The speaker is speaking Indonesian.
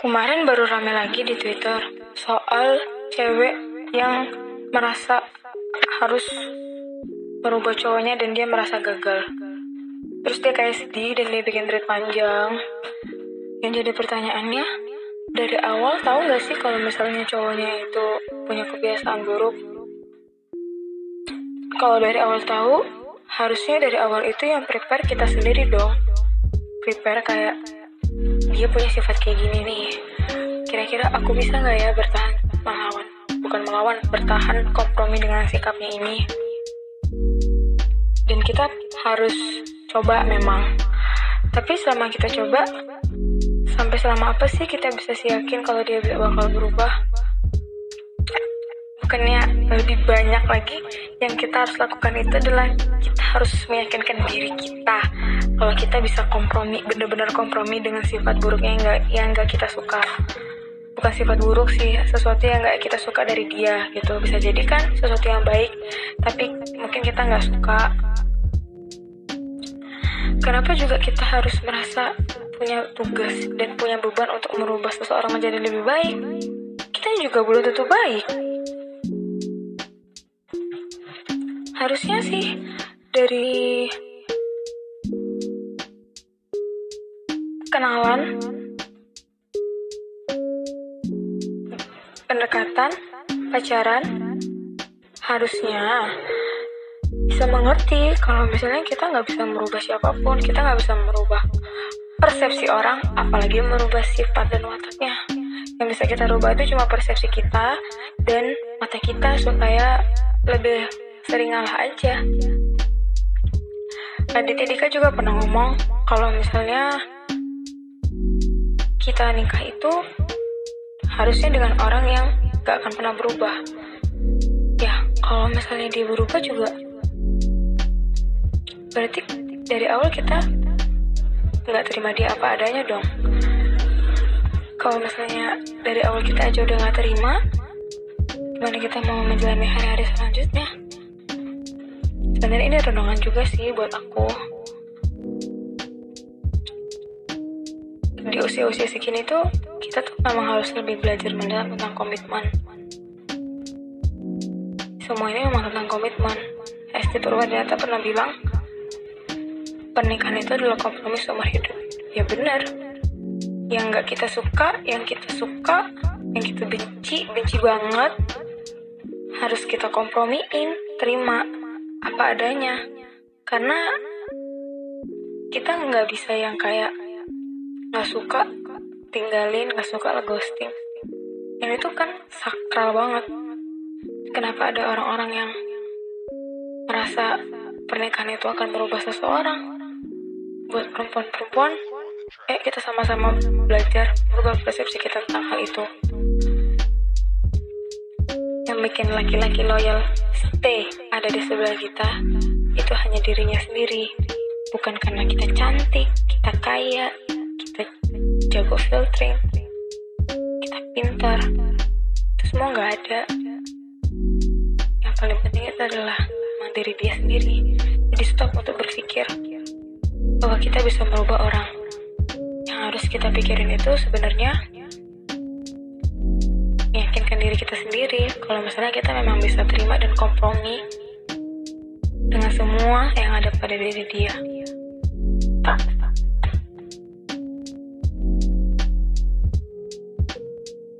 Kemarin baru rame lagi di Twitter soal cewek yang merasa harus merubah cowoknya dan dia merasa gagal. Terus dia kayak sedih dan dia bikin tweet panjang. Yang jadi pertanyaannya, dari awal tahu gak sih kalau misalnya cowoknya itu punya kebiasaan buruk? Kalau dari awal tahu, harusnya dari awal itu yang prepare kita sendiri dong. Prepare kayak dia punya sifat kayak gini nih. Kira-kira aku bisa nggak ya bertahan melawan? Bukan melawan, bertahan kompromi dengan sikapnya ini. Dan kita harus coba memang. Tapi selama kita coba, sampai selama apa sih kita bisa yakin kalau dia bakal berubah? Bukannya lebih banyak lagi yang kita harus lakukan itu adalah kita harus meyakinkan diri kita kalau kita bisa kompromi bener-bener kompromi dengan sifat buruknya yang gak, yang gak kita suka. Bukan sifat buruk sih sesuatu yang gak kita suka dari dia gitu. Bisa jadi kan sesuatu yang baik tapi mungkin kita nggak suka. Kenapa juga kita harus merasa punya tugas dan punya beban untuk merubah seseorang menjadi lebih baik? Kita juga belum tentu baik. Harusnya sih dari kenalan, pendekatan, pacaran, harusnya bisa mengerti kalau misalnya kita nggak bisa merubah siapa pun, kita nggak bisa merubah persepsi orang, apalagi merubah sifat dan wataknya. Yang bisa kita rubah itu cuma persepsi kita dan mata kita supaya lebih sering ngalah aja. Aditya Dika juga pernah ngomong kalau misalnya kita nikah itu harusnya dengan orang yang gak akan pernah berubah. Ya, kalau misalnya dia berubah juga berarti dari awal kita nggak terima dia apa adanya dong. Kalau misalnya dari awal kita aja udah nggak terima, gimana kita mau menjalani hari-hari selanjutnya? sebenarnya ini renungan juga sih buat aku usia-usia segini tuh kita tuh memang harus lebih belajar mendalam tentang komitmen. Semua ini memang tentang komitmen. Esti Purwadata pernah bilang pernikahan itu adalah kompromi seumur hidup. Ya benar. Yang nggak kita suka yang kita suka yang kita benci benci banget harus kita kompromiin terima. Apa adanya. Karena kita nggak bisa yang kayak nggak suka tinggalin nggak suka ghosting. Ini tuh kan sakral banget. Kenapa ada orang-orang yang merasa pernikahan itu akan merubah seseorang? Buat perempuan-perempuan eh kita sama-sama belajar merubah persepsi kita tentang hal itu. Yang bikin laki-laki loyal stay ada di sebelah kita itu hanya dirinya sendiri. Bukan karena kita cantik kita kaya kita jago filtering. Kita pintar. Itu semua nggak ada? Yang paling penting itu adalah mandiri dia sendiri. Jadi stop untuk berpikir bahwa kita bisa merubah orang. Yang harus kita pikirin itu sebenarnya meyakinkan diri kita sendiri. Kalau misalnya kita memang bisa terima dan kompromi dengan semua yang ada pada diri dia. Tak